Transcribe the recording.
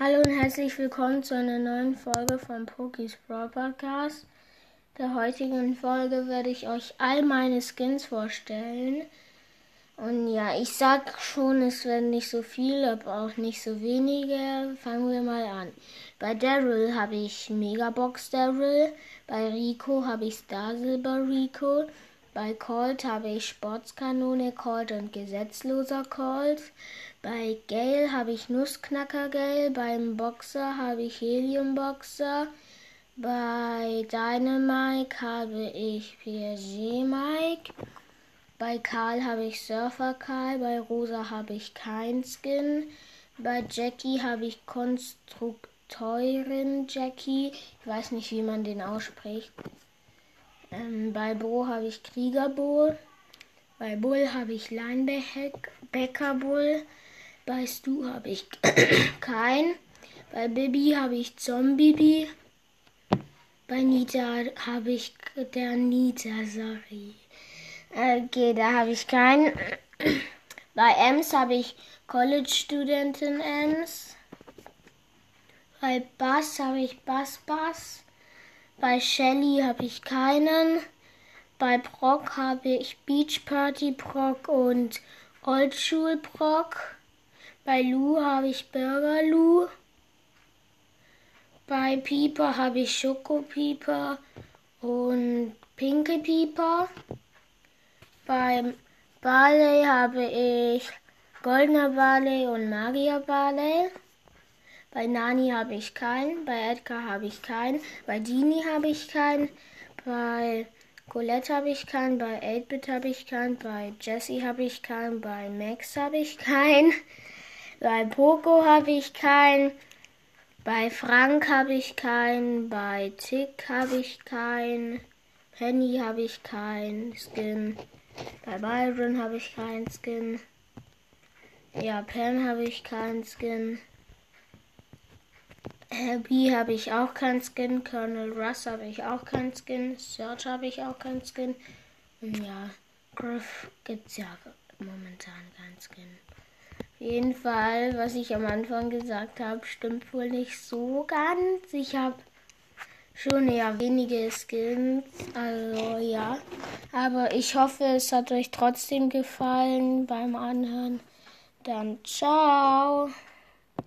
Hallo und herzlich willkommen zu einer neuen Folge vom Pokis Brawl Podcast. Der heutigen Folge werde ich euch all meine Skins vorstellen. Und ja, ich sag schon, es werden nicht so viele, aber auch nicht so wenige. Fangen wir mal an. Bei Daryl habe ich Megabox Daryl. Bei Rico habe ich Star Silver Rico. Bei Colt habe ich Sportskanone Colt und gesetzloser Colt. Bei Gale habe ich Nussknacker Gale. Beim Boxer habe ich Helium Boxer. Bei Dynamike habe ich PSG Mike. Bei Karl habe ich Surfer Karl. Bei Rosa habe ich kein Skin. Bei Jackie habe ich Konstrukteurin Jackie. Ich weiß nicht, wie man den ausspricht. Ähm, bei Bo habe ich Kriegerbo. Bei Bull habe ich Linebacker Bull. Bei Stu habe ich kein. Bei Bibi habe ich Zombie. Bei Nita habe ich der Nita, sorry. Okay, da habe ich keinen. Bei Ems habe ich College-Studentin Ems. Bei Bass habe ich Bass Bass. Bei Shelly habe ich keinen. Bei Brock habe ich Beach Party Brock und Oldschul Brock. Bei Lou habe ich Burger Lou. Bei Pieper habe ich Schoko Pieper und Pinke Pieper. Beim Barley habe ich Goldener Barley und Magier Barley. Bei Nani habe ich keinen, bei Edgar habe ich keinen, bei Dini habe ich keinen, bei Colette habe ich keinen, bei 8-Bit habe ich keinen, bei Jessie habe ich keinen, bei Max habe ich keinen, bei Poco habe ich keinen, bei Frank habe ich keinen, bei Tick habe ich keinen, Penny habe ich keinen Skin, bei Byron habe ich keinen Skin, ja, Pam habe ich keinen Skin. Happy habe ich auch keinen Skin. Colonel Russ habe ich auch keinen Skin. Search habe ich auch keinen Skin. Und ja, Griff gibt es ja momentan keinen Skin. Auf jeden Fall, was ich am Anfang gesagt habe, stimmt wohl nicht so ganz. Ich habe schon eher wenige Skins. Also ja. Aber ich hoffe, es hat euch trotzdem gefallen beim Anhören. Dann ciao.